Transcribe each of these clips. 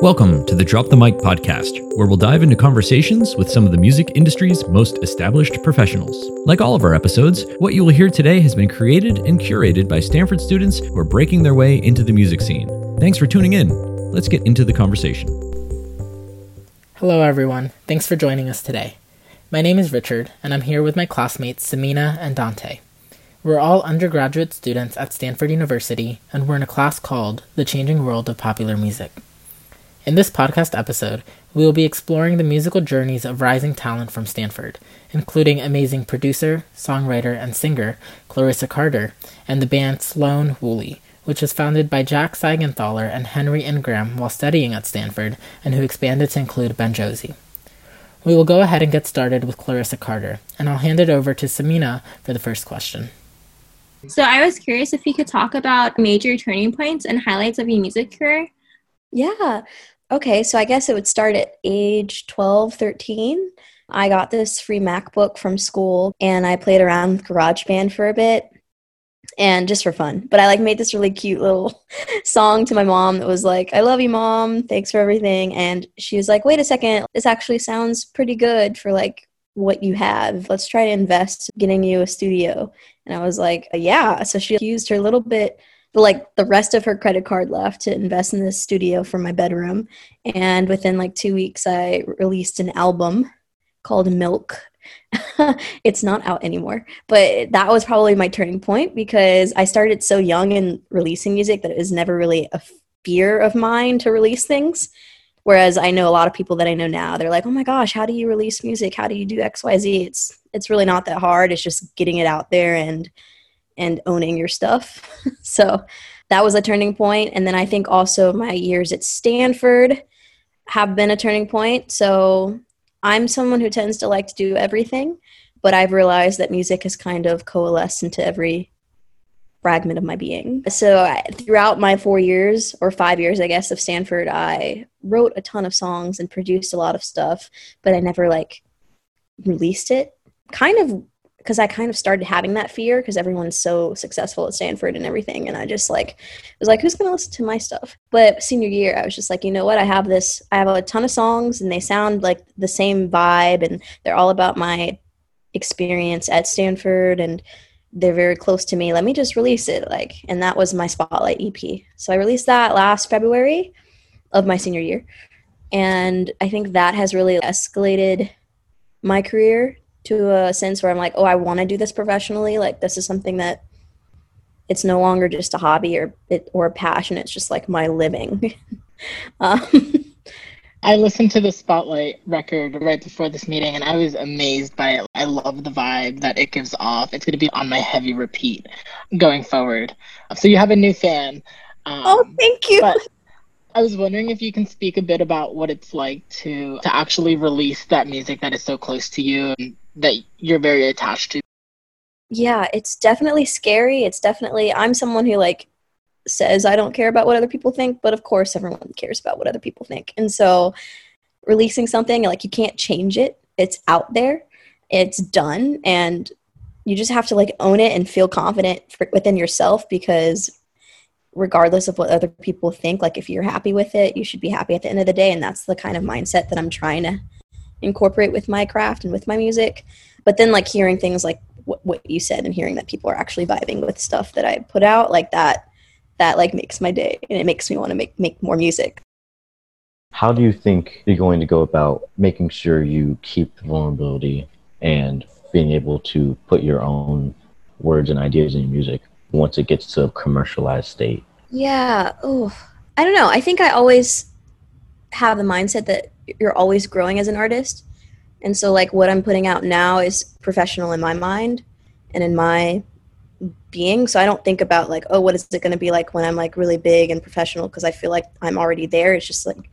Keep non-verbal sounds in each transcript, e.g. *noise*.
Welcome to the Drop the Mic podcast, where we'll dive into conversations with some of the music industry's most established professionals. Like all of our episodes, what you will hear today has been created and curated by Stanford students who are breaking their way into the music scene. Thanks for tuning in. Let's get into the conversation. Hello, everyone. Thanks for joining us today. My name is Richard, and I'm here with my classmates Samina and Dante. We're all undergraduate students at Stanford University, and we're in a class called The Changing World of Popular Music. In this podcast episode, we will be exploring the musical journeys of rising talent from Stanford, including amazing producer, songwriter, and singer Clarissa Carter, and the band Sloan Woolley, which was founded by Jack Seigenthaler and Henry Ingram while studying at Stanford, and who expanded to include Ben Josie. We will go ahead and get started with Clarissa Carter, and I'll hand it over to Samina for the first question. So I was curious if you could talk about major turning points and highlights of your music career. Yeah. Okay, so I guess it would start at age 12, 13. I got this free MacBook from school and I played around with GarageBand for a bit and just for fun. But I like made this really cute little *laughs* song to my mom that was like, "I love you, mom. Thanks for everything." And she was like, "Wait a second. This actually sounds pretty good for like what you have. Let's try to invest getting you a studio." And I was like, "Yeah." So she used her little bit like the rest of her credit card left to invest in this studio for my bedroom. And within like two weeks, I released an album called Milk. *laughs* it's not out anymore, but that was probably my turning point because I started so young in releasing music that it was never really a fear of mine to release things. Whereas I know a lot of people that I know now, they're like, "Oh my gosh, how do you release music? How do you do X, Y, Z?" It's it's really not that hard. It's just getting it out there and and owning your stuff. *laughs* so that was a turning point. And then I think also my years at Stanford have been a turning point. So I'm someone who tends to like to do everything, but I've realized that music has kind of coalesced into every fragment of my being. So I, throughout my four years or five years, I guess, of Stanford, I wrote a ton of songs and produced a lot of stuff, but I never like released it. Kind of because I kind of started having that fear because everyone's so successful at Stanford and everything. And I just like was like, who's gonna listen to my stuff? But senior year, I was just like, you know what? I have this I have a ton of songs and they sound like the same vibe and they're all about my experience at Stanford and they're very close to me. Let me just release it. Like, and that was my spotlight EP. So I released that last February of my senior year. And I think that has really escalated my career to a sense where I'm like, oh, I want to do this professionally. Like this is something that it's no longer just a hobby or it, or a passion. It's just like my living. *laughs* um, I listened to the Spotlight record right before this meeting and I was amazed by it. I love the vibe that it gives off. It's going to be on my heavy repeat going forward. So you have a new fan. Um, oh, thank you. I was wondering if you can speak a bit about what it's like to to actually release that music that is so close to you and that you're very attached to. Yeah, it's definitely scary. It's definitely I'm someone who like says I don't care about what other people think, but of course everyone cares about what other people think. And so releasing something like you can't change it. It's out there. It's done and you just have to like own it and feel confident for, within yourself because regardless of what other people think like if you're happy with it you should be happy at the end of the day and that's the kind of mindset that i'm trying to incorporate with my craft and with my music but then like hearing things like what, what you said and hearing that people are actually vibing with stuff that i put out like that that like makes my day and it makes me want to make make more music how do you think you're going to go about making sure you keep the vulnerability and being able to put your own words and ideas in your music once it gets to a commercialized state? Yeah. Oh, I don't know. I think I always have the mindset that you're always growing as an artist. And so, like, what I'm putting out now is professional in my mind and in my being. So I don't think about, like, oh, what is it going to be like when I'm, like, really big and professional? Because I feel like I'm already there. It's just like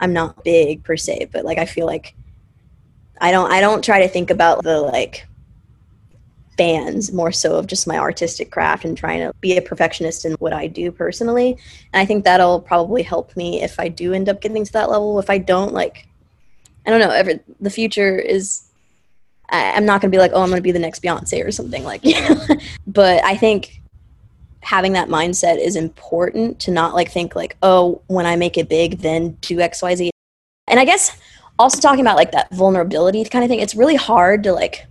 I'm not big per se, but, like, I feel like I don't, I don't try to think about the, like, fans more so of just my artistic craft and trying to be a perfectionist in what I do personally. And I think that'll probably help me if I do end up getting to that level. If I don't, like, I don't know, ever the future is. I, I'm not going to be like, oh, I'm going to be the next Beyonce or something like. You know? *laughs* but I think having that mindset is important to not like think like, oh, when I make it big, then do XYZ. And I guess also talking about like that vulnerability kind of thing, it's really hard to like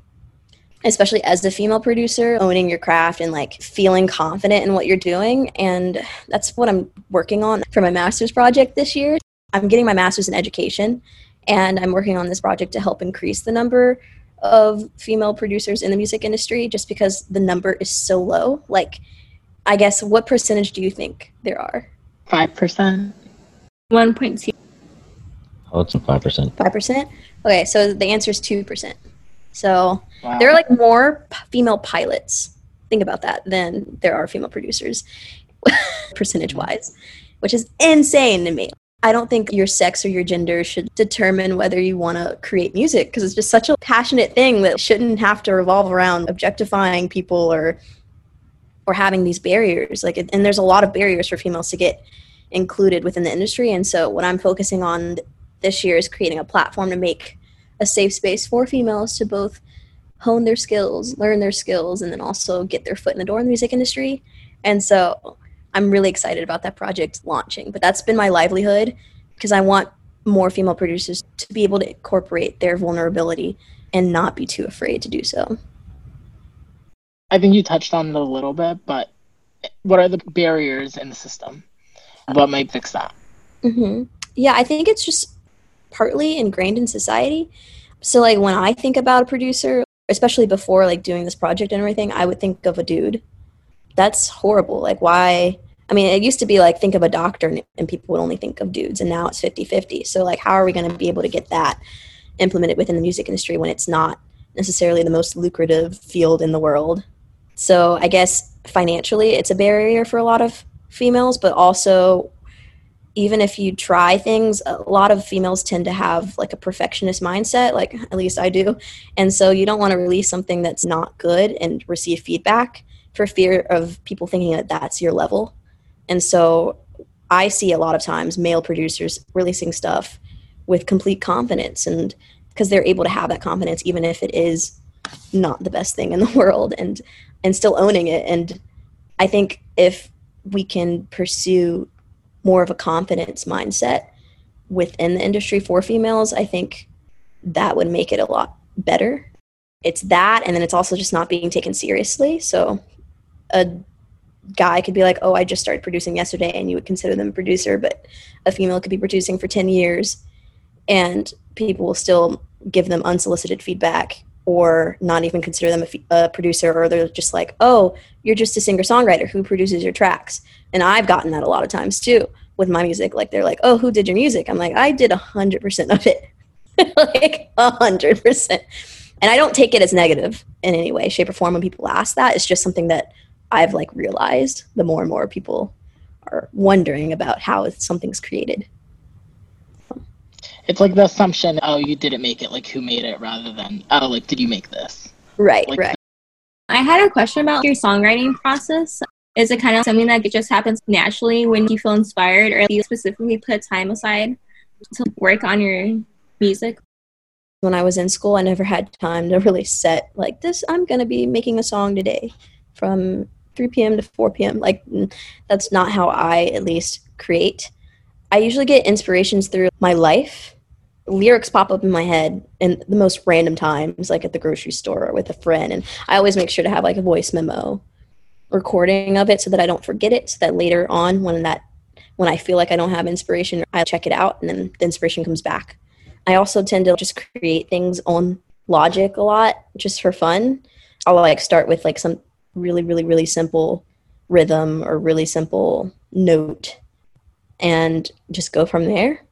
especially as a female producer, owning your craft and like feeling confident in what you're doing. And that's what I'm working on for my master's project this year. I'm getting my master's in education, and I'm working on this project to help increase the number of female producers in the music industry just because the number is so low. Like, I guess, what percentage do you think there are? 5%. 1.2. Oh, it's 5%. 5%? Okay, so the answer is 2%. So Wow. there are like more p- female pilots, think about that, than there are female producers, *laughs* percentage wise, which is insane to me. I don't think your sex or your gender should determine whether you want to create music because it's just such a passionate thing that shouldn't have to revolve around objectifying people or or having these barriers like and there's a lot of barriers for females to get included within the industry and so what I'm focusing on this year is creating a platform to make a safe space for females to both hone their skills, learn their skills, and then also get their foot in the door in the music industry. And so I'm really excited about that project launching. But that's been my livelihood because I want more female producers to be able to incorporate their vulnerability and not be too afraid to do so. I think you touched on it a little bit, but what are the barriers in the system? What might fix that? hmm Yeah, I think it's just partly ingrained in society. So, like, when I think about a producer, especially before like doing this project and everything, I would think of a dude. That's horrible. Like, why? I mean, it used to be like think of a doctor and, people would only think of dudes, and now it's 50 50. So, like, how are we going to be able to get that implemented within the music industry when it's not necessarily the most lucrative field in the world? So, I guess financially, it's a barrier for a lot of females, but also even if you try things, a lot of females tend to have like a perfectionist mindset, like at least I do. And so you don't want to release something that's not good and receive feedback for fear of people thinking that that's your level. And so I see a lot of times male producers releasing stuff with complete confidence and because they're able to have that confidence even if it is not the best thing in the *laughs* world and and still owning it and I think if we can pursue more of a confidence mindset within the industry for females, I think that would make it a lot better. It's that, and then it's also just not being taken seriously. So a guy could be like, oh, I just started producing yesterday, and you would consider them a producer, but a female could be producing for 10 years, and people will still give them unsolicited feedback or not even consider them a, producer, or they're just like, oh, you're just a singer songwriter who produces your tracks. And I've gotten that a lot of times too with my music. Like they're like, oh, who did your music? I'm like, I did a hundred percent of it, *laughs* like a hundred percent. And I don't take it as negative in any way, shape, or form when people ask that. It's just something that I've like realized the more and more people are wondering about how something's created. It's like the assumption, oh, you didn't make it, like who made it, rather than, oh, like, did you make this? Right, Like, right. I had a question about your songwriting process. Is it kind of something that just happens naturally when you feel inspired, or do you specifically put time aside to work on your music? when I was in school, I never had time to really set like this. I'm going to be making a song today from 3 p.m. to 4 p.m. Like that's not how I at least create. I usually get inspirations through my life. Lyrics pop up in my head in the most random times, like at the grocery store or with a friend. And I always make sure to have like a voice memo recording of it so that I don't forget it. So that later on, when that when I feel like I don't have inspiration, I check it out and then the inspiration comes back. I also tend to just create things on Logic a lot just for fun. I'll like start with like some really, really, really simple rhythm or really simple note and just go from there.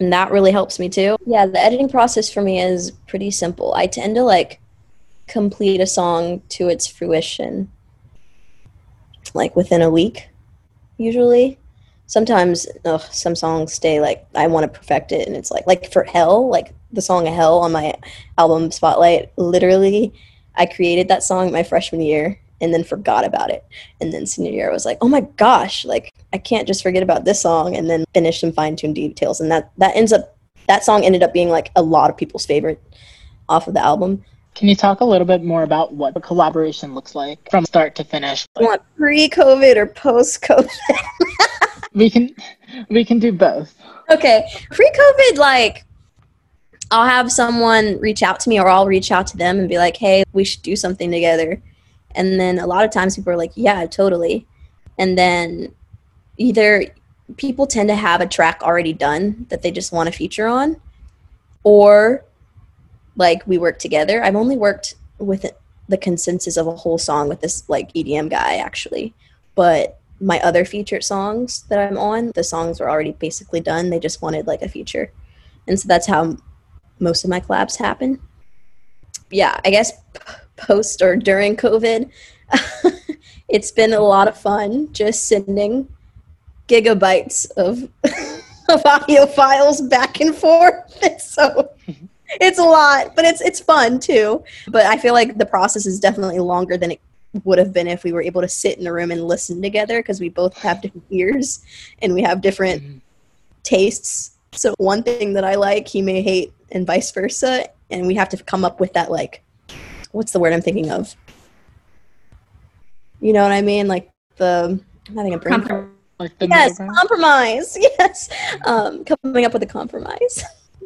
And that really helps me too. Yeah, the editing process for me is pretty simple. I tend to like complete a song to its fruition like within a week usually sometimes ugh, some songs stay like I want to perfect it, and it's like like for Hell, like the song of Hell on my album Spotlight. Literally, I created that song my freshman year and then forgot about it, and then senior year I was like, oh my gosh, like I can't just forget about this song and then finish some fine tuned details, and that that ends up that song ended up being like a lot of people's favorite off of the album. Can you talk a little bit more about what a collaboration looks like from start to finish? You want pre-COVID or post-COVID? *laughs* we can we can do both. Okay, pre-COVID, like I'll have someone reach out to me, or I'll reach out to them and be like, "Hey, we should do something together." And then a lot of times people are like, "Yeah, totally." And then either people tend to have a track already done that they just want to feature on, or like we work together. I've only worked with the consensus of a whole song with this like EDM guy actually, but my other featured songs that I'm on, the songs were already basically done. They just wanted like a feature. And so that's how most of my collabs happen. Yeah, I guess post or during COVID, *laughs* it's been a lot of fun just sending gigabytes of *laughs* of audio files back and forth. *laughs* So it's a lot, but it's it's fun too. But I feel like the process is definitely longer than it would have been if we were able to sit in a room and listen together because we both have different ears and we have different mm-hmm. tastes. So one thing that I like, he may hate, and vice versa, and we have to come up with that like, what's the word I'm thinking of? You know what I mean? Like the I'm having a brain. Comprom- like yes, compromise. *laughs* Yes, um, coming up with a compromise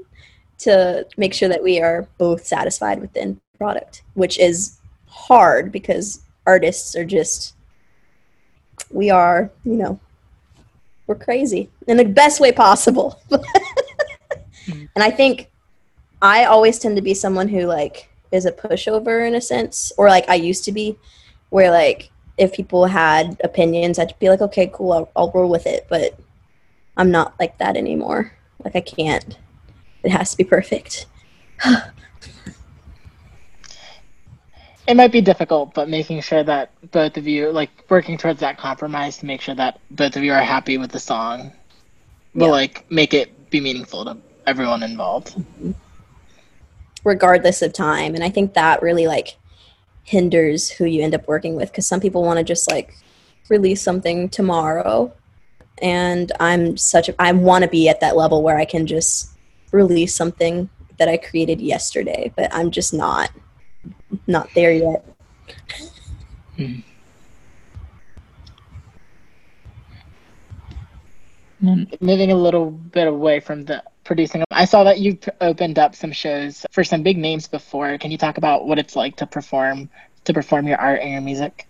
*laughs* to make sure that we are both satisfied with the end product, which is hard because artists are just we are you know we're crazy in the best way possible *laughs* and i think i always tend to be someone who like is a pushover in a sense or like i used to be where like if people had opinions i'd be like okay cool i'll, I'll roll with it but i'm not like that anymore like i can't it has to be perfect *sighs* it might be difficult, but making sure that both of you, like working towards that compromise to make sure that both of you are happy with the song, will yeah. like make it be meaningful to everyone involved. Mm-hmm. Regardless of time, and I think that really like hinders who you end up working with because some people want to just like release something tomorrow, and I'm such a, I want to be at that level where I can just release something that I created yesterday, but I'm just not not there yet. Hmm. Moving a little bit away from the producing, I saw that you opened up some shows for some big names before. Can you talk about what it's like to perform to perform your art and your music?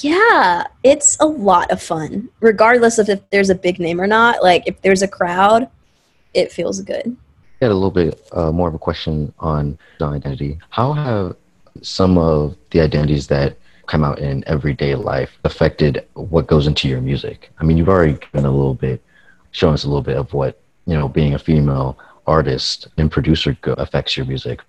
Yeah, it's a lot of fun, regardless of if there's a big name or not. Like if there's a crowd, it feels good. I had a little bit uh, more of a question on identity. How have some of the identities that come out in everyday life affected what goes into your music? I mean, you've already given a little bit, shown us a little bit of what, you know, being a female artist and producer affects your music.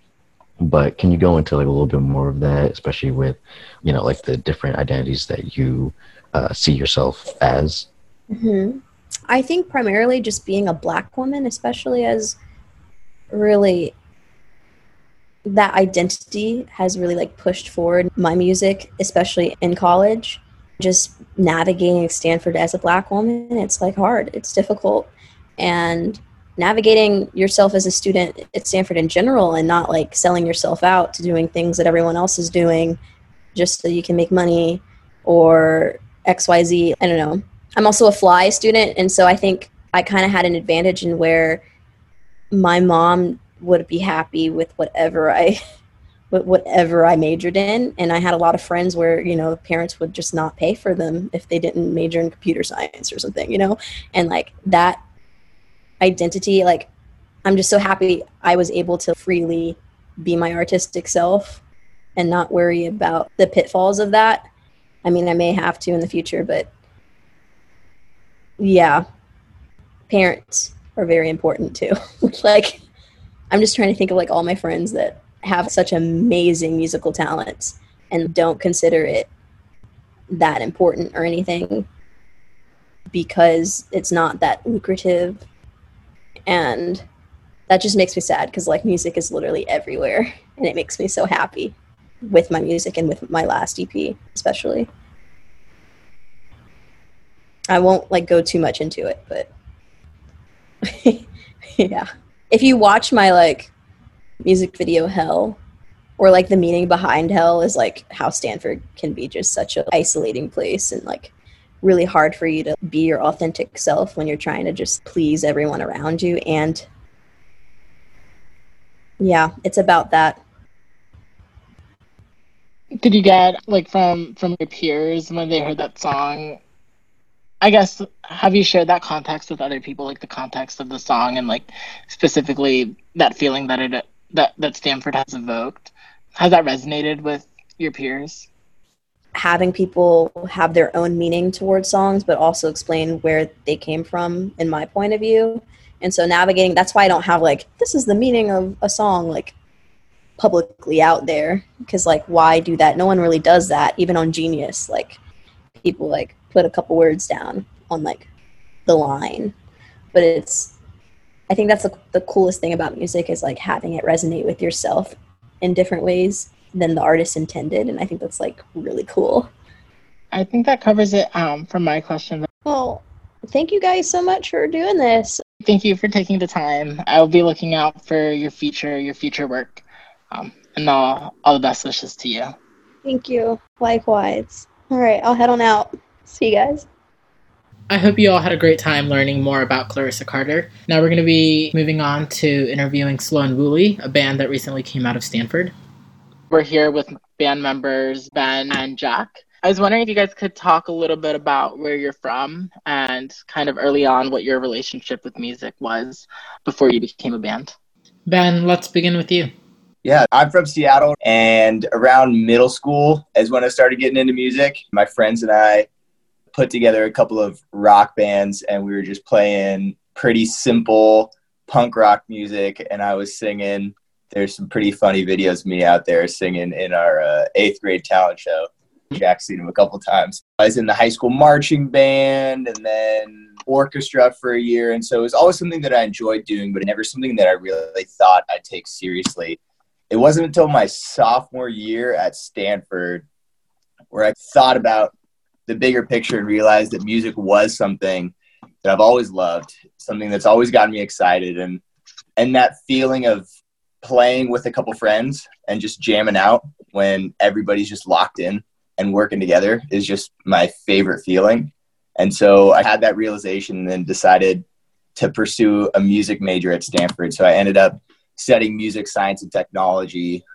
But can you go into like a little bit more of that, especially with, you know, like the different identities that you uh, see yourself as? Mm-hmm. I think primarily just being a black woman, especially as really that identity has really like pushed forward my music, especially in college. Just navigating Stanford as a black woman, it's like hard, it's difficult. And navigating yourself as a student at Stanford in general and not like selling yourself out to doing things that everyone else is doing just so you can make money or XYZ. I don't know. I'm also a FLI student, and so I think I kind of had an advantage in where my mom would be happy with whatever I *laughs* whatever I majored in. And I had a lot of friends where, you know, parents would just not pay for them if they didn't major in computer science or something, you know? And like that identity, like I'm just so happy I was able to freely be my artistic self and not worry about the pitfalls of that. I mean, I may have to in the future, but yeah, parents are very important too. *laughs* like I'm just trying to think of like all my friends that have such amazing musical talents and don't consider it that important or anything because it's not that lucrative and that just makes me sad because like music is literally everywhere and it makes me so happy with my music and with my last ep especially. I won't like go too much into it but *laughs* yeah. If you watch my like music video hell or like the meaning behind hell is like how Stanford can be just such an isolating place and like really hard for you to be your authentic self when you're trying to just please everyone around you and yeah, it's about that. Did you get like from from your peers when they heard that song? I guess have you shared that context with other people, like the context of the song and like specifically that feeling that it that that Stanford has evoked? Has that resonated with your peers? Having people have their own meaning towards songs, but also explain where they came from, in my point of view. And so navigating that's why I don't have like this is the meaning of a song like publicly out there because like why do that? No one really does that even on Genius. Like people like put a couple words down on like the line. But it's I think that's the, the coolest thing about music is like having it resonate with yourself in different ways than the artist intended and I think that's like really cool. I think that covers it um, from my question. Well, thank you guys so much for doing this. Thank you for taking the time. I'll be looking out for your future, your future work, um, and all, all the best wishes to you. Thank you. Likewise. All right, I'll head on out. See you guys. I hope you all had a great time learning more about Clarissa Carter. Now we're going to be moving on to interviewing Sloan Woolley, a band that recently came out of Stanford. We're here with band members Ben and Jack. I was wondering if you guys could talk a little bit about where you're from and kind of early on what your relationship with music was before you became a band. Ben, let's begin with you. Yeah, I'm from Seattle, and around middle school is when I started getting into music. My friends and I put together a couple of rock bands, and we were just playing pretty simple punk rock music, and I was singing. There's some pretty funny videos of me out there singing in our uh, eighth grade talent show. Jack's seen him a couple times. I was in the high school marching band and then orchestra for a year. And so it was always something that I enjoyed doing, but never something that I really thought I'd take seriously. It wasn't until my sophomore year at Stanford where I thought about the bigger picture and realized that music was something that I've always loved, something that's always gotten me excited. And, and that feeling of playing with a couple friends and just jamming out when everybody's just locked in and working together is just my favorite feeling. And so I had that realization and then decided to pursue a music major at Stanford. So I ended up studying music science and technology.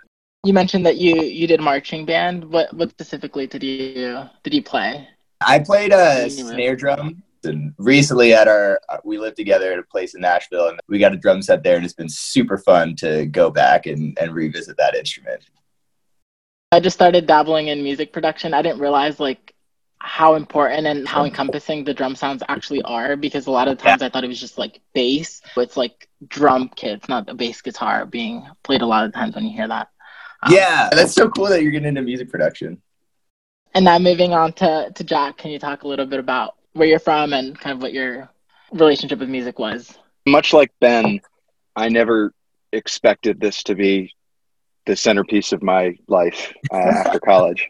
You mentioned that you you did marching band. What what specifically did you did you play? I played a snare drum. And recently at our we lived together at a place in Nashville and we got a drum set there and it's been super fun to go back and, and revisit that instrument. I just started dabbling in music production. I didn't realize like how important and how encompassing the drum sounds actually are because a lot of times yeah. I thought it was just like bass. It's like drum kits, not a bass guitar being played a lot of times when you hear that. Um, yeah, that's so cool that you're getting into music production. And now moving on to, to Jack, can you talk a little bit about where you're from and kind of what your relationship with music was? Much like Ben, I never expected this to be the centerpiece of my life uh, *laughs* after college.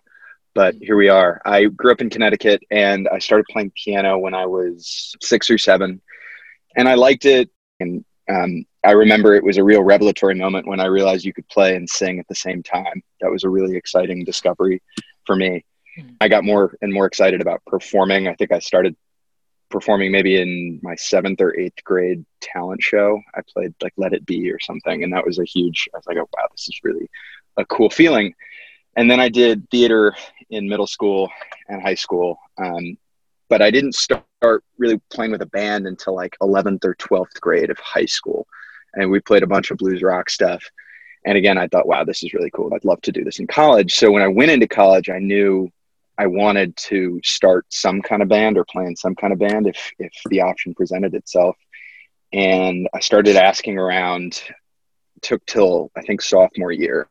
But here we are. I grew up in Connecticut and I started playing piano when I was six or seven. And I liked it. And um, I remember it was a real revelatory moment when I realized you could play and sing at the same time. That was a really exciting discovery for me. I got more and more excited about performing. I think I started performing maybe in my seventh or eighth grade talent show. I played like Let It Be or something, and that was a huge. I was like, oh wow, this is really a cool feeling. And then I did theater in middle school and high school, um, but I didn't start really playing with a band until like 11th or 12th grade of high school, and we played a bunch of blues rock stuff. And again, I thought, wow, this is really cool. I'd love to do this in college. So when I went into college, I knew I wanted to start some kind of band or play in some kind of band if if the option presented itself. And I started asking around. Took till I think sophomore year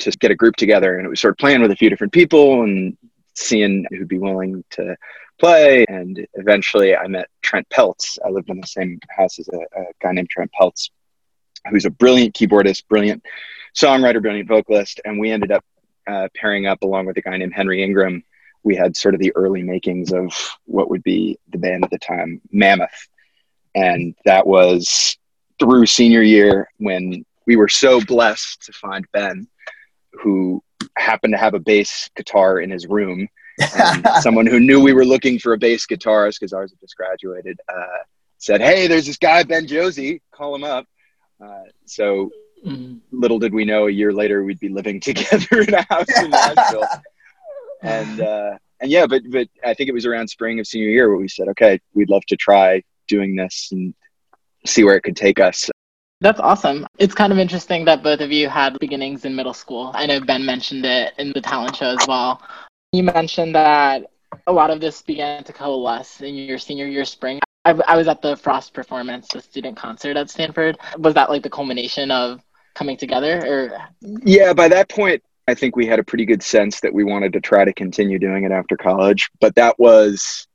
to get a group together, and it was sort of playing with a few different people and seeing who'd be willing to play. And eventually, I met Trent Peltz. I lived in the same house as a, a guy named Trent Peltz, who's a brilliant keyboardist, brilliant songwriter, brilliant vocalist, and we ended up uh, pairing up along with a guy named Henry Ingram, we had sort of the early makings of what would be the band at the time, Mammoth. And that was through senior year when we were so blessed to find Ben. who happened to have a bass guitar in his room. And *laughs* someone who knew we were looking for a bass guitarist because ours had just graduated uh, said, "Hey, there's this guy Ben Josie. Call him up." Uh, so Mm-hmm. little did we know, a year later we'd be living *laughs* together in a house in Nashville. *laughs* and uh, and yeah, but but I think it was around spring of senior year where we said, "Okay, we'd love to try doing this and see where it could take us." That's awesome. It's kind of interesting that both of you had beginnings in middle school. I know Ben mentioned it in the talent show as well. You mentioned that a lot of this began to coalesce in your senior year spring. I, I was at the Frost performance, the student concert at Stanford. Was that like the culmination of coming together or Yeah, by that point, I think we had a pretty good sense that we wanted to try to continue doing it after college. But that was,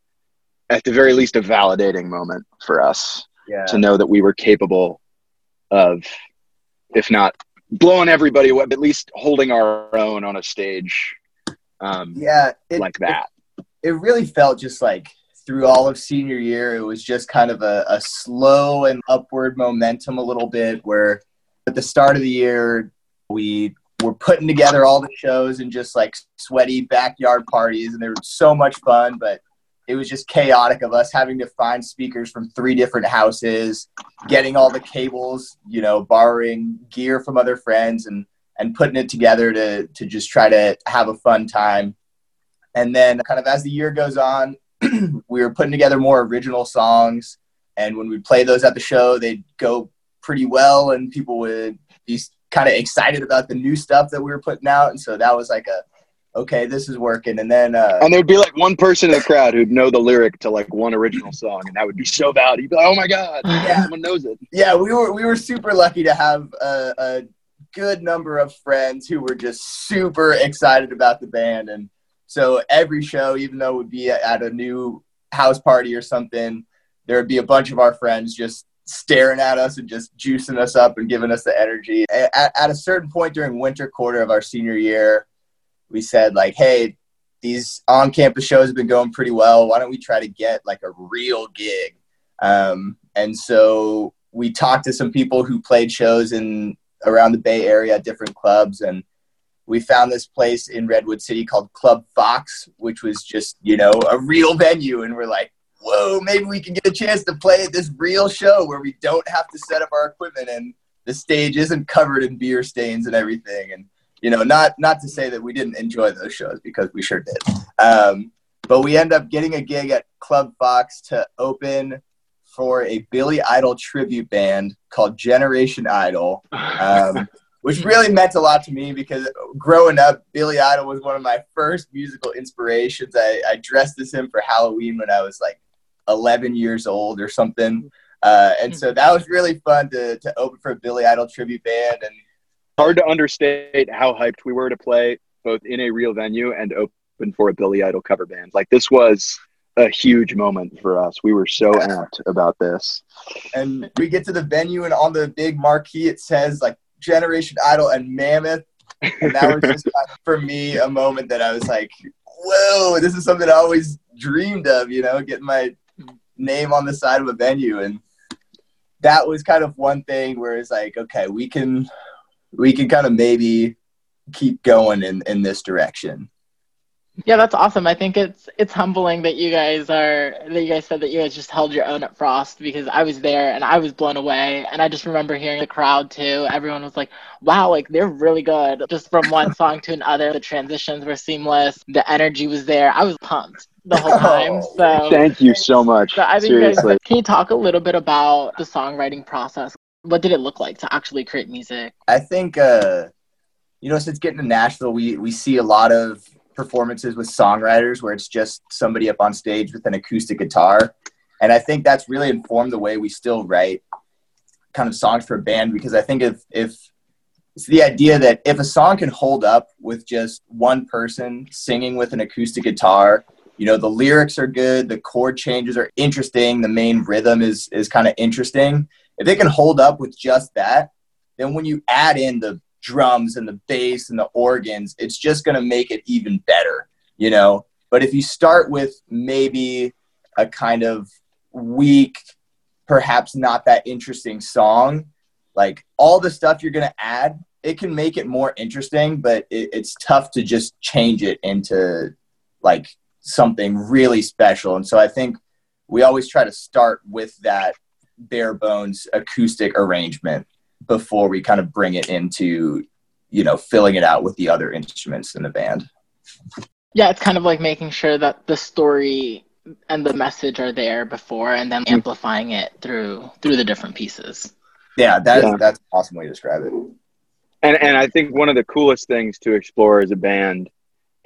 at the very least, a validating moment for us Yeah. to know that we were capable of, if not blowing everybody away, but at least holding our own on a stage um, Yeah. It, like that. It, it really felt just like through all of senior year, it was just kind of a, a slow and upward momentum a little bit where at the start of the year, we were putting together all the shows and just like sweaty backyard parties and they were so much fun, but it was just chaotic of us having to find speakers from three different houses, getting all the cables, you know, borrowing gear from other friends and and putting it together to to just try to have a fun time. And then kind of as the year goes on, *clears throat* we were putting together more original songs and when we play those at the show, they'd go pretty well and people would be kind of excited about the new stuff that we were putting out and so that was like a okay, this is working. And then uh And there'd be like one person in the crowd who'd know the lyric to like one original song, and that would be so valid. He'd be like, "Oh my god, *sighs* Yeah. someone knows it." yeah, we were we were super lucky to have a, a good number of friends who were just super excited about the band, and so every show, even though it would be at a new house party or something, there would be a bunch of our friends just staring at us and just juicing us up and giving us the energy. At, at a certain point during winter quarter of our senior year, we said like, "Hey." These on-campus shows have been going pretty well. Why don't we try to get like a real gig? Um, and so we talked to some people who played shows in around the Bay Area at different clubs, and we found this place in Redwood City called Club Fox, which was just you know a real venue, and we're like, whoa, maybe we can get a chance to play at this real show where we don't have to set up our equipment and the stage isn't covered in beer stains and everything, and you know, not not to say that we didn't enjoy those shows because we sure did. Um, but we end up getting a gig at Club Fox to open for a Billy Idol tribute band called Generation Idol, um, *laughs* which really meant a lot to me because growing up, Billy Idol was one of my first musical inspirations. I, I dressed as him for Halloween when I was like 11 years old or something. Uh, and so that was really fun to, to open for a Billy Idol tribute band. And Hard to understate how hyped we were to play both in a real venue and open for a Billy Idol cover band. Like this was a huge moment for us. We were so amped about this. and we get to the venue and on the big marquee it says like generation idol and mammoth and that was just *laughs* for me a moment that i was like whoa this is something i always dreamed of you know getting my name on the side of a venue and that was kind of one thing where it's like okay we can we can kind of maybe keep going in in this direction Yeah, that's awesome. I think it's it's humbling that you guys are that you guys said that you guys just held your own at Frost because I was there and I was blown away and I just remember hearing the crowd too. Everyone was like, "Wow, like they're really good." Just from one *laughs* song to another, the transitions were seamless. The energy was there. I was pumped the whole *laughs* time. Oh, So, Thank you so much. so I think Seriously. guys, can you talk a little bit about the songwriting process? What did it look like to actually create music? I think, uh, you know, since getting to Nashville, we we see a lot of performances with songwriters where it's just somebody up on stage with an acoustic guitar, and I think that's really informed the way we still write kind of songs for a band because I think if if it's the idea that if a song can hold up with just one person singing with an acoustic guitar, you know, the lyrics are good, the chord changes are interesting, the main rhythm is is kind of interesting. If it can hold up with just that, then when you add in the drums and the bass and the organs, it's just going to make it even better, you know. But if you start with maybe a kind of weak, perhaps not that interesting song, like all the stuff you're going to add it can make it more interesting, but it, it's tough to just change it into like something really special. And so I think we always try to start with that bare bones acoustic arrangement before we kind of bring it into, you know, filling it out with the other instruments in the band. Yeah, it's kind of like making sure that the story and the message are there before and then amplifying it through through the different pieces. Yeah, that yeah. that's an awesome way to describe it. And and I think one of the coolest things to explore as a band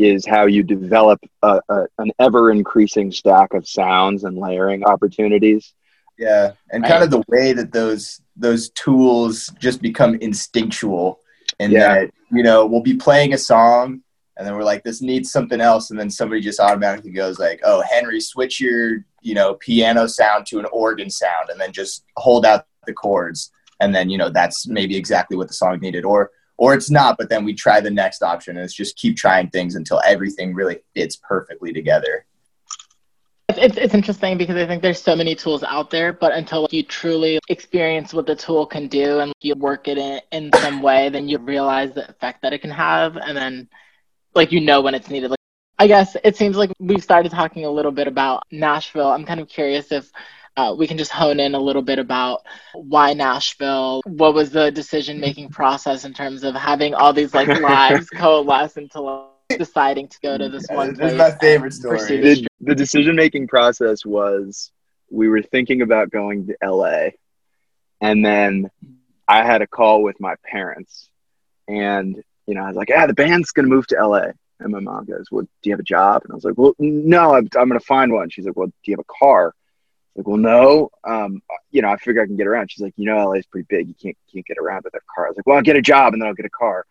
is how you develop a, a, an ever increasing stack of sounds and layering opportunities. Yeah, and kind of the way that those those tools just become instinctual, and yeah. that you know we'll be playing a song, and then we're like, this needs something else, and then somebody just automatically goes like, oh, Henry, switch your you know piano sound to an organ sound, and then just hold out the chords, and then you know that's maybe exactly what the song needed, or or it's not, but then we try the next option, and it's just keep trying things until everything really fits perfectly together. It's, it's interesting because I think there's so many tools out there, but until you truly experience what the tool can do and you work it in, in some way, then you realize the effect that it can have. And then, like, you know when it's needed. Like, I guess it seems like we've started talking a little bit about Nashville. I'm kind of curious if uh, we can just hone in a little bit about why Nashville. What was the decision making process in terms of having all these like *laughs* lives coalesce into like, deciding to go to this one This is my favorite story. The, the decision making process was we were thinking about going to LA, and then I had a call with my parents, and you know I was like, "Yeah, the band's gonna move to LA." And my mom goes, "Well, do you have a job?" And I was like, "Well, no, I'm, I'm gonna find one." She's like, "Well, do you have a car?" Like, well, no, um, you know, I figure I can get around. She's like, you know, LA is pretty big. You can't can't get around with a car. I was like, well, I'll get a job and then I'll get a car.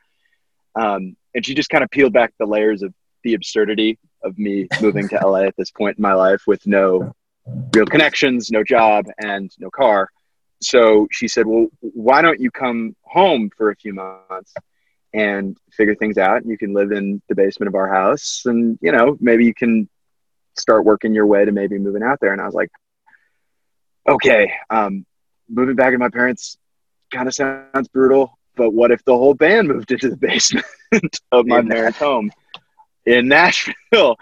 Um, and she just kind of peeled back the layers of the absurdity of me moving to LA at this point in my life with no real connections, no job, and no car. So she said, well, why don't you come home for a few months and figure things out? You can live in the basement of our house, and you know, maybe you can start working your way to maybe moving out there. And I was like, okay, um, moving back to my parents kind of sounds brutal, but what if the whole band moved into the basement *laughs* of my parents' home in Nashville?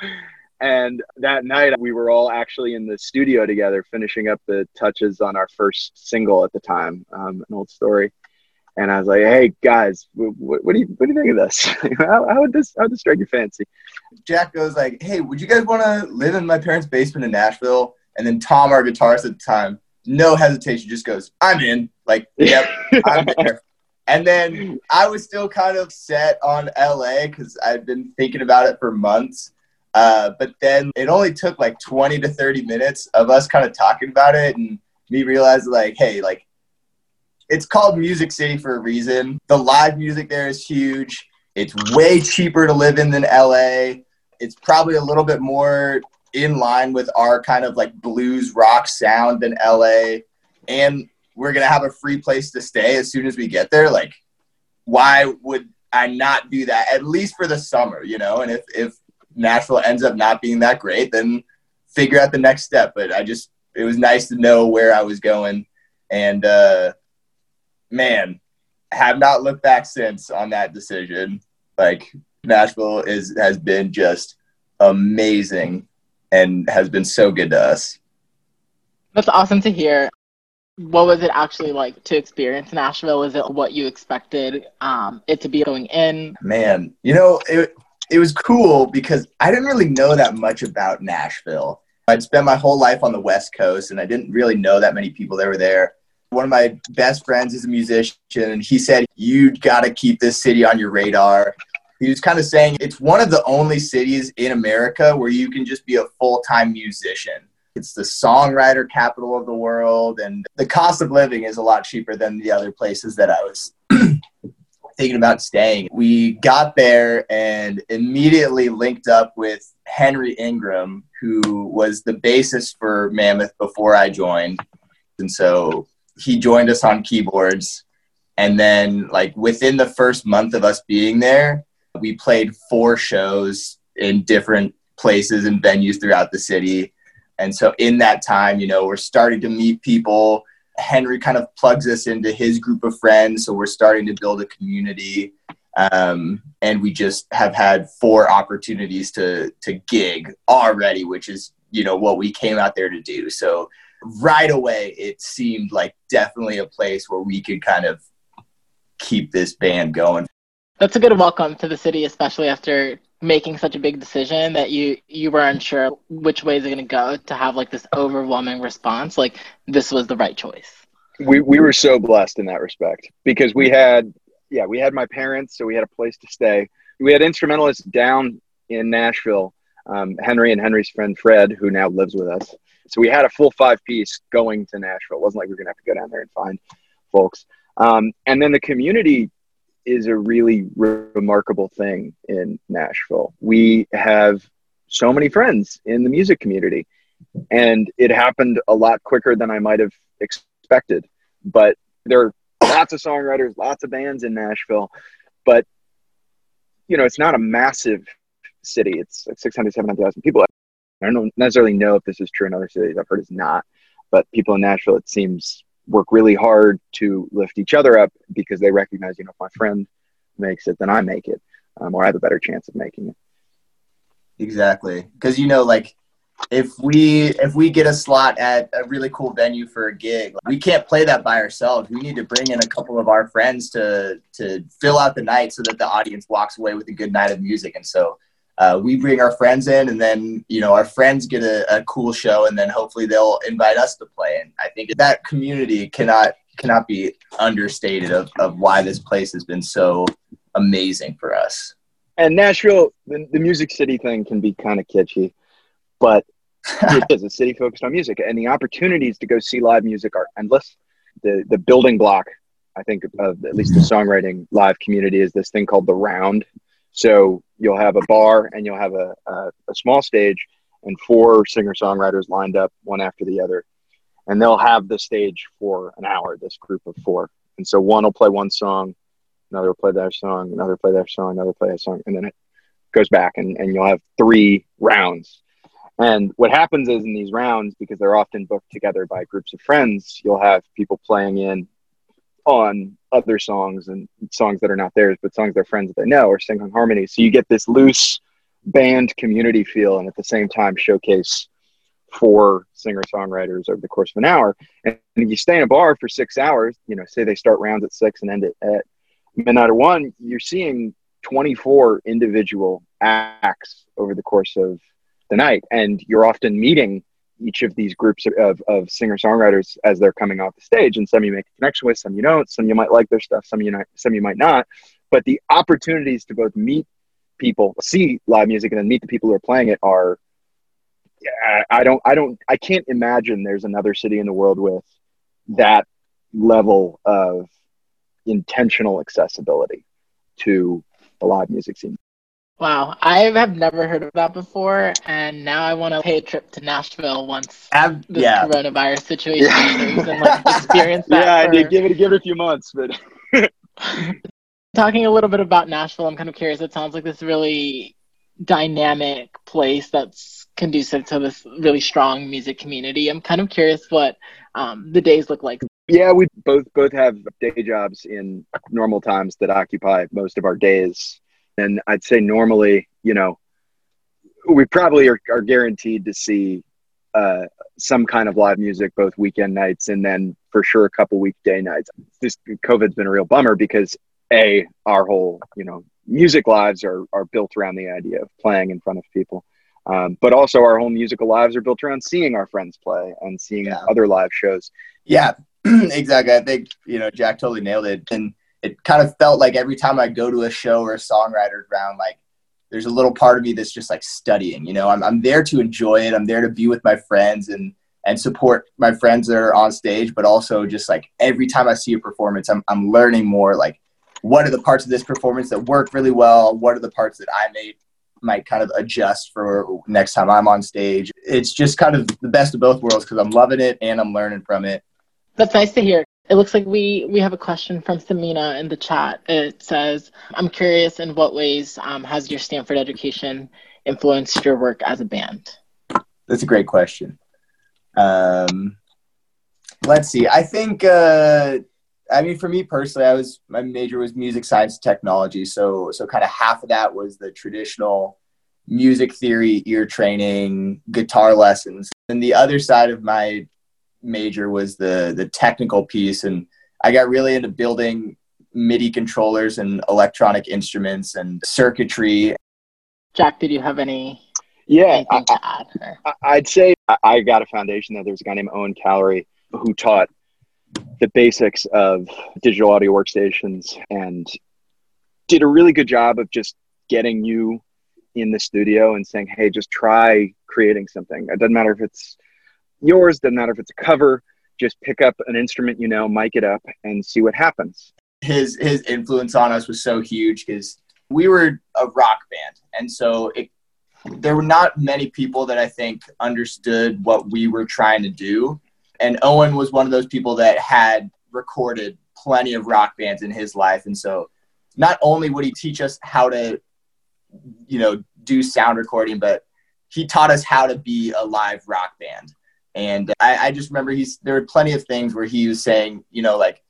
And that night, we were all actually in the studio together, finishing up the touches on our first single at the time, um, an old story. And I was like, "Hey guys, what, what do you what do you think of this? *laughs* how, how, would this how would this strike your fancy?" Jack goes like, "Hey, would you guys want to live in my parents' basement in Nashville?" And then Tom, our guitarist at the time, no hesitation, just goes, I'm in. Like, yep, *laughs* I'm there. And then I was still kind of set on LA because I'd been thinking about it for months. Uh, but then it only took like 20 to 30 minutes of us kind of talking about it and me realizing, like, hey, like, it's called Music City for a reason. The live music there is huge. It's way cheaper to live in than LA. It's probably a little bit more in line with our kind of like blues rock sound in LA and we're going to have a free place to stay as soon as we get there like why would I not do that? At least for the summer you know? And if if Nashville ends up not being that great then figure out the next step. But I just it was nice to know where I was going. And uh man have not looked back since on that decision. Like Nashville is has been just amazing and has been so good to us. That's awesome to hear. What was it actually like to experience Nashville? Was it what you expected um, it to be going in? Man, you know, it, it was cool because I didn't really know that much about Nashville. I'd spent my whole life on the West Coast and I didn't really know that many people that were there. One of my best friends is a musician and he said, You got to keep this city on your radar he was kind of saying it's one of the only cities in America where you can just be a full time musician. It's the songwriter capital of the world, and the cost of living is a lot cheaper than the other places that I was *clears throat* thinking about staying. We got there and immediately linked up with Henry Ingram, who was the bassist for Mammoth before I joined. And so he joined us on keyboards. And then, like, within the first month of us being there, we played four shows in different places and venues throughout the city. And so in that time, you know, we're starting to meet people. Henry kind of plugs us into his group of friends, so we're starting to build a community. Um, and we just have had four opportunities to to gig already, which is you know what we came out there to do. So right away, it seemed like definitely a place where we could kind of keep this band going. That's a good welcome to the city, especially after making such a big decision that you you were unsure which way is it going to go to have like this overwhelming response like this was the right choice. We we were so blessed in that respect because we had yeah we had my parents so we had a place to stay. We had instrumentalists down in nashville um, henry and henry's friend fred who now lives with us. So we had a full five piece going to nashville. It wasn't like we were going to have to go down there and find folks. Um, and then the community is a really remarkable thing in Nashville. We have so many friends in the music community, and it happened a lot quicker than I might have expected. But there are lots of songwriters, lots of bands in Nashville, but you know, it's not a massive city. It's like 600, 700,000 people. I don't necessarily know if this is true in other cities. I've heard it's not, but people in Nashville, it seems work really hard to lift each other up because they recognize, you know, if my friend makes it, then I make it, um, or I have a better chance of making it. Exactly, because you know, like if we if we get a slot at a really cool venue for a gig, we can't play that by ourselves. We need to bring in a couple of our friends to to fill out the night so that the audience walks away with a good night of music. And so uh, we bring our friends in and then you know our friends get a, a, cool show and then hopefully they'll invite us to play. And i think that community cannot cannot be understated of, of why this place has been so amazing for us. And nashville the, the music city thing can be kind of kitschy but *laughs* it is a city focused on music. And the opportunities to go see live music are endless. The the building block i think of at least the songwriting live community is this thing called the round so you'll have a bar and you'll have a, a, a small stage and four singer songwriters lined up one after the other. And they'll have the stage for an hour, this group of four. And so one will play one song, another will play their song, another play their song, another play a song, and then it goes back and, and you'll have three rounds. And what happens is in these rounds, because they're often booked together by groups of friends, you'll have people playing in on other songs and songs that are not theirs, but songs their friends that they know or sing on harmony. So you get this loose band community feel and at the same time showcase four singer songwriters over the course of an hour. And if you stay in a bar for six hours, you know, say they start rounds at six and end it at midnight or one, you're seeing 24 individual acts over the course of the night. And you're often meeting each of these groups of, of singer songwriters as they're coming off the stage. And some you make a connection with some you don't. Some you might like their stuff some you not, some you might not. But the opportunities to both meet people see live music and then meet the people who are playing it are yeah, I don't I don't I can't imagine there's another city in the world with that level of intentional accessibility to the live music scene. Wow, I have never heard of that before, and now I want to pay a trip to Nashville once Ab- the yeah. coronavirus situation yeah. and like *laughs* experience that. Yeah, for... I did give it give it a few months, but *laughs* talking a little bit about Nashville, I'm kind of curious. It sounds like this really dynamic place that's conducive to this really strong music community. I'm kind of curious what um, the days look like. Yeah, we both both have day jobs in normal times that occupy most of our days and I'd say normally, you know, we probably are, are guaranteed to see uh, some kind of live music both weekend nights and then for sure a couple weekday nights. This COVID's been a real bummer because a our whole you know music lives are are built around the idea of playing in front of people. Um, but also our whole musical lives are built around seeing our friends play and seeing yeah. other live shows. Yeah, *clears throat* exactly. I think you know Jack totally nailed it. And it kind of felt like every time I go to a show or a songwriter's round, like there's a little part of me that's just like studying. You know, I'm I'm there to enjoy it. I'm there to be with my friends and and support my friends that are on stage, but also just like every time I see a performance, I'm I'm learning more. Like, what are the parts of this performance that work really well? What are the parts that I made might kind of adjust for next time I'm on stage? It's just kind of the best of both worlds because I'm loving it and I'm learning from it. That's nice to hear. It looks like we, we have a question from Samina in the chat. It says, I'm curious in what ways um, has your Stanford education influenced your work as a band? That's a great question. Um, let's see. I think. Uh, I mean, for me personally, I was my major was music science technology. So so kind of half of that was the traditional music theory, ear training, guitar lessons, and the other side of my major was the the technical piece, and I got really into building MIDI controllers and electronic instruments and circuitry. Jack, did you have any? Yeah, I, would say I got a foundation there. There's a guy named Owen Callery who taught the basics of digital audio workstations and did a really good job of just getting you in the studio and saying, hey, just try creating something. It doesn't matter if it's yours, doesn't matter if it's a cover, just pick up an instrument you know, mic it up, and see what happens. His his influence on us was so huge because we were a rock band, and so it, there were not many people that I think understood what we were trying to do. And Owen was one of those people that had recorded plenty of rock bands in his life, and so not only would he teach us how to, you know, do sound recording, but he taught us how to be a live rock band. And I, I just remember he's there were plenty of things where he was saying, you know, like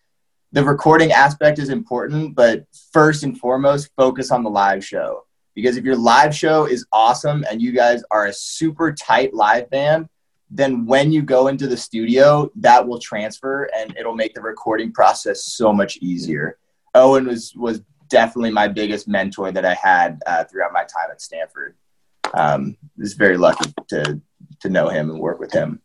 the recording aspect is important, but first and foremost, focus on the live show. Because if your live show is awesome and you guys are a super tight live band, then when you go into the studio, that will transfer and it'll make the recording process so much easier. Owen was was definitely my biggest mentor that I had uh, throughout my time at Stanford. Um, was very lucky to to know him and work with him.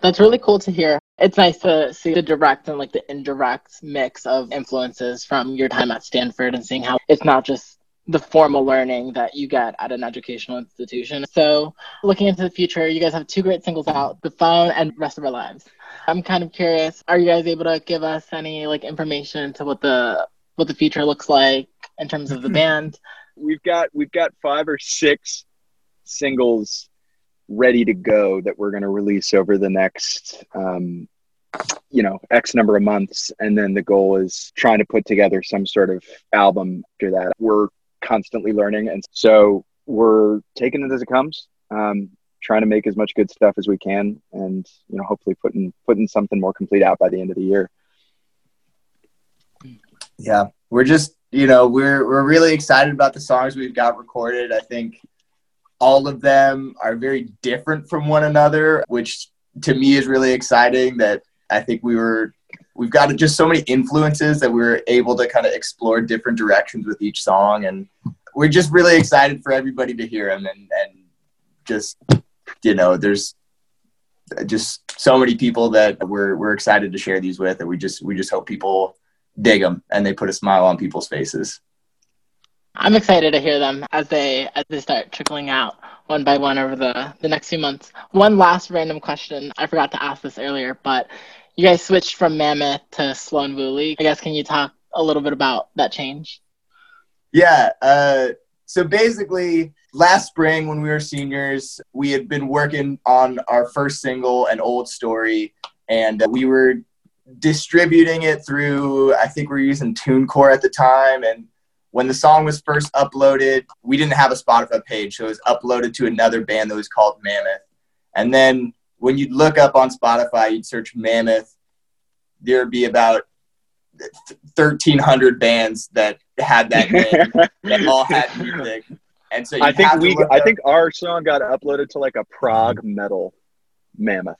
That's really cool to hear. It's nice to see the direct and like the indirect mix of influences from your time at Stanford and seeing how it's not just the formal learning that you get at an educational institution. So, looking into the future, you guys have two great singles out, The Phone and Rest of Our Lives. I'm kind of curious, are you guys able to give us any like information to what the what the future looks like in terms of the *laughs* band? We've got we've got five or six singles ready to go that we're going to release over the next um, you know x number of months. And then the goal is trying to put together some sort of album after that. We're constantly learning. And so we're taking it as it comes um, trying to make as much good stuff as we can and you know hopefully putting putting something more complete out by the end of the year. Yeah. We're just you know we're we're really excited about the songs we've got recorded. I think all of them are very different from one another, which to me is really exciting. That I think we were we've got just so many influences that we are able to kind of explore different directions with each song, and we're just really excited for everybody to hear them and and just you know there's just so many people that we're we're excited to share these with, and we just we just hope people dig them and they put a smile on people's faces. I'm excited to hear them as they as they start trickling out one by one over the the next few months. One last random question. I forgot to ask this earlier, but you guys switched from Mammoth to Sloan Wooly. I guess can you talk a little bit about that change? Yeah. Uh, so basically, last spring when we were seniors, we had been working on our first single, "An Old Story," and we were distributing it through. I think we were using TuneCore at the time, and when the song was first uploaded, we didn't have a Spotify page, so it was uploaded to another band that was called Mammoth. And then when you'd look up on Spotify, you'd search Mammoth, there'd be about 1,300 bands that had that *laughs* name that all had music. And so I think we, I think our song got uploaded to like a prog metal Mammoth.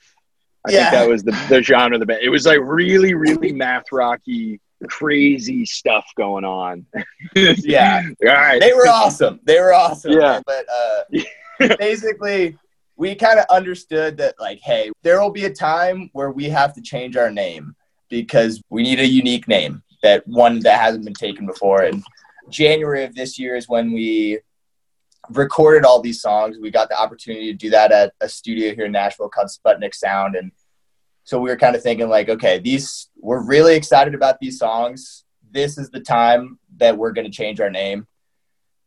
I yeah. think that was the, the genre of the band. It was like really, really math rocky crazy stuff going on. *laughs* yeah. All right. They were awesome. They were awesome. Yeah. But uh, basically, we kind of understood that, like, hey, there will be a time where we have to change our name because we need a unique name that one that hasn't been taken before. And January of this year is when we recorded all these songs. We got the opportunity to do that at a studio here in Nashville called Sputnik Sound. And so we were kind of thinking like, okay, these we're really excited about these songs. This is the time that we're going to change our name.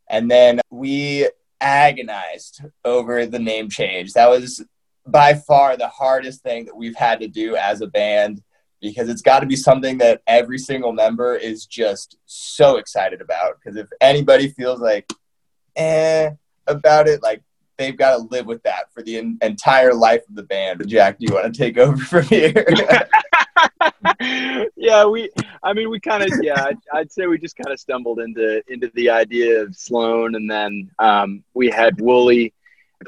And then we agonized over the name change. That was by far the hardest thing that we've had to do as a band because it's got to be something that every single member is just so excited about. Because if anybody feels like eh about it, like they've got to live with that for the en- entire life of the band. Jack, do you want to take over from here? *laughs* *laughs* yeah, we. I mean, we kind of. Yeah, I'd, I'd, say we just kind of stumbled into into the idea of Sloan, and then um, we had Wooly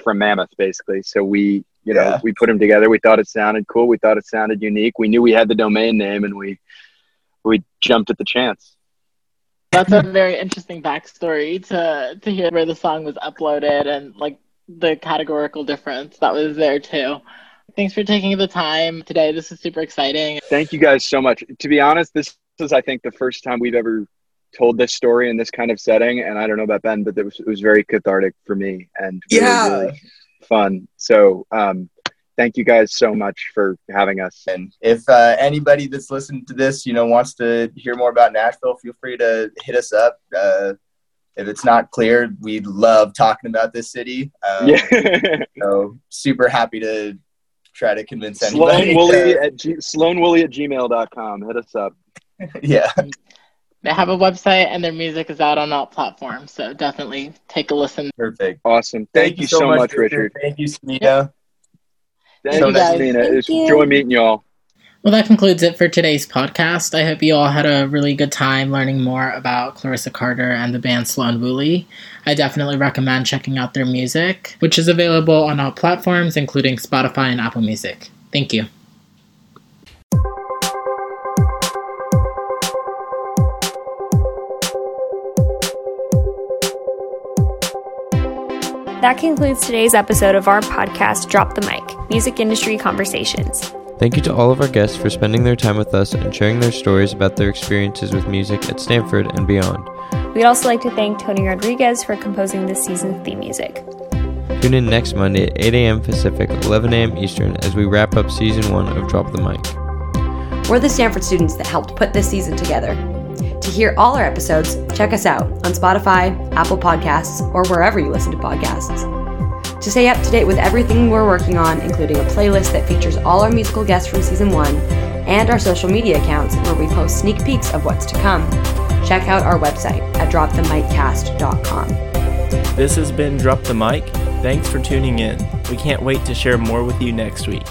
from Mammoth, basically. So we, you know, yeah. we put them together. We thought it sounded cool. We thought it sounded unique. We knew we had the domain name, and we we jumped at the chance. That's a very interesting backstory to to hear where the song was uploaded and like the categorical difference that was there too. Thanks for taking the time today. This is super exciting. Thank you guys so much. To be honest, this is I think the first time we've ever told this story in this kind of setting and I don't know about Ben, but it was it was very cathartic for me and really, yeah. Really fun. So um thank you guys so much for having us. And if uh, anybody that's listening to this, you know, wants to hear more about Nashville, feel free to hit us up. Uh, if it's not clear, we love talking about this city. Um, yeah. *laughs* so super happy to try to convince anybody. Sloan Wooly at G- sloanwooly at gmail.com. Hit us up. *laughs* yeah. They have a website and their music is out on all platforms. So definitely take a listen. Perfect. Awesome. Thank, Thank you, so much, Richard. Richard. Thank you, Samina. Thank so you, nice Samina. It's joy meeting y'all. Well, that concludes it for today's podcast. I hope you all had a really good time learning more about Clarissa Carter and the band Sloan Wooly. I definitely recommend checking out their music, which is available on all platforms, including Spotify and Apple Music. Thank you. That concludes today's episode of our podcast, Drop the Mic Music Industry Conversations. Thank you to all of our guests for spending their time with us and sharing their stories about their experiences with music at Stanford and beyond. We'd also like to thank Tony Rodriguez for composing this season's theme music. Tune in next Monday at 8 a.m. Pacific, 11 a.m. Eastern as we wrap up season one of Drop the Mic. We're the Stanford students that helped put this season together. To hear all our episodes, check us out on Spotify, Apple Podcasts, or wherever you listen to podcasts. To stay up to date with everything we're working on, including a playlist that features all our musical guests from season one, and our social media accounts where we post sneak peeks of what's to come, check out our website at dropthemiccast.com. This has been Drop the Mic. Thanks for tuning in. We can't wait to share more with you next week.